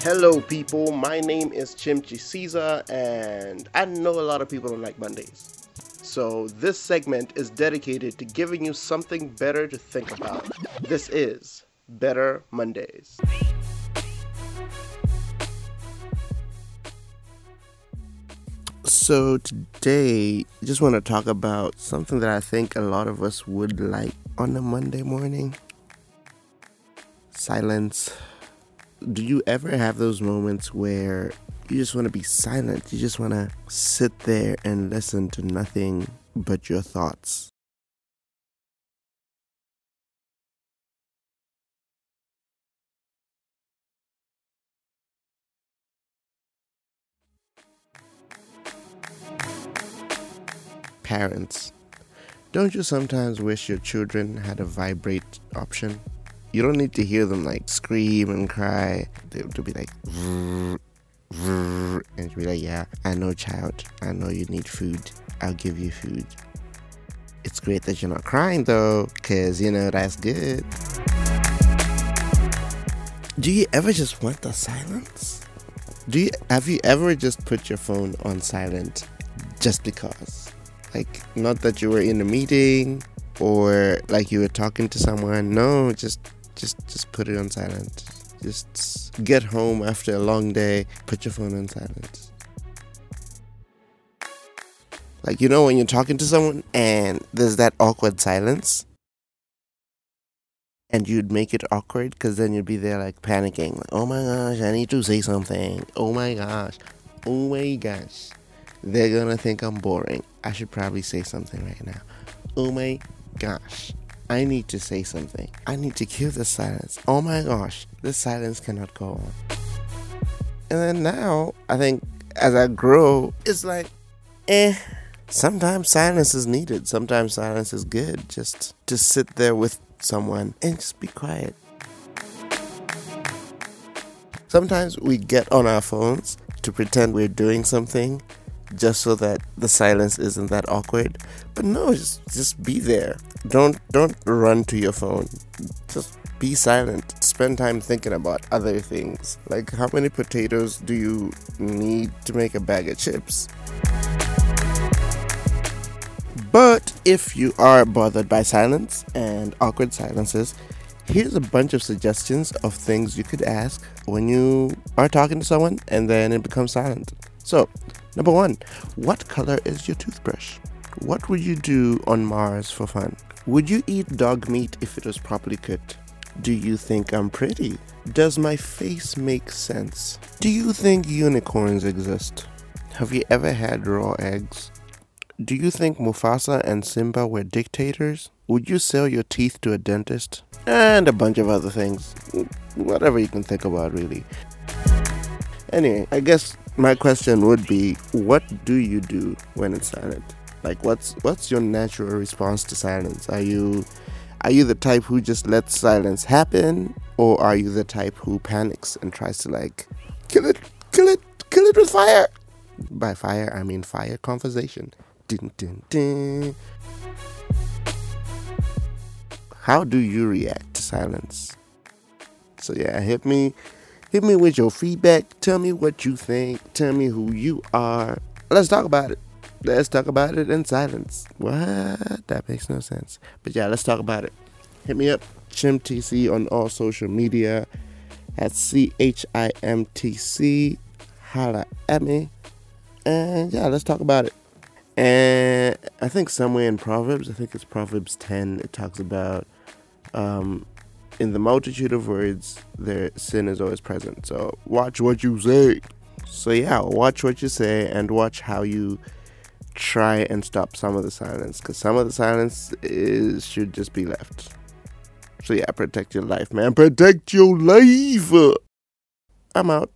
Hello, people. My name is Chimchi Caesar, and I know a lot of people don't like Mondays. So, this segment is dedicated to giving you something better to think about. This is Better Mondays. So, today, just want to talk about something that I think a lot of us would like on a Monday morning silence. Do you ever have those moments where you just want to be silent? You just want to sit there and listen to nothing but your thoughts? Parents, don't you sometimes wish your children had a vibrate option? You don't need to hear them like scream and cry. They'll, be like, and be like, yeah, I know, child. I know you need food. I'll give you food. It's great that you're not crying though, because you know that's good. Do you ever just want the silence? Do you have you ever just put your phone on silent just because? Like not that you were in a meeting or like you were talking to someone. No, just just just put it on silent. Just get home after a long day, put your phone on silent. Like you know when you're talking to someone and there's that awkward silence? And you'd make it awkward because then you'd be there like panicking like, oh my gosh i need to say something. Oh my gosh. Oh my gosh. They're gonna think i'm boring. I should probably say something right now. Oh my gosh i need to say something. I need to kill the silence. Oh my gosh this silence cannot go on. And then now i think as i grow it's like eh sometimes silence is needed. Sometimes silence is good just to sit there with someone and just be quiet. Sometimes we get on our phones to pretend we're doing something just so that the silence isn't that awkward. But no, just just be there. Don't don't run to your phone. Just be silent. Spend time thinking about other things. Like how many potatoes do you need to make a bag of chips? But if you are bothered by silence and awkward silences, here's a bunch of suggestions of things you could ask when you are talking to someone and then it becomes silent. So, number one, what color is your toothbrush? What would you do on Mars for fun? Would you eat dog meat if it was properly cooked? Do you think I'm pretty? Does my face make sense? Do you think unicorns exist? Have you ever had raw eggs? Do you think Mufasa and Simba were dictators? Would you sell your teeth to a dentist? And a bunch of other things. Whatever you can think about, really. Anyway, I guess my question would be what do you do when it's silent? Like what's what's your natural response to silence? Are you are you the type who just lets silence happen or are you the type who panics and tries to like kill it, kill it, kill it with fire? By fire, I mean fire conversation. Dun, dun, dun. How do you react to silence? So yeah, hit me hit me with your feedback. Tell me what you think. Tell me who you are. Let's talk about it. Let's talk about it in silence. What? That makes no sense. But yeah, let's talk about it. Hit me up, ChimTC on all social media at C H I M T C. Holla at me. And yeah, let's talk about it. And I think somewhere in Proverbs, I think it's Proverbs 10, it talks about um, in the multitude of words, their sin is always present. So watch what you say. So yeah, watch what you say and watch how you try and stop some of the silence because some of the silence is should just be left. So yeah, protect your life, man. Protect your life. I'm out.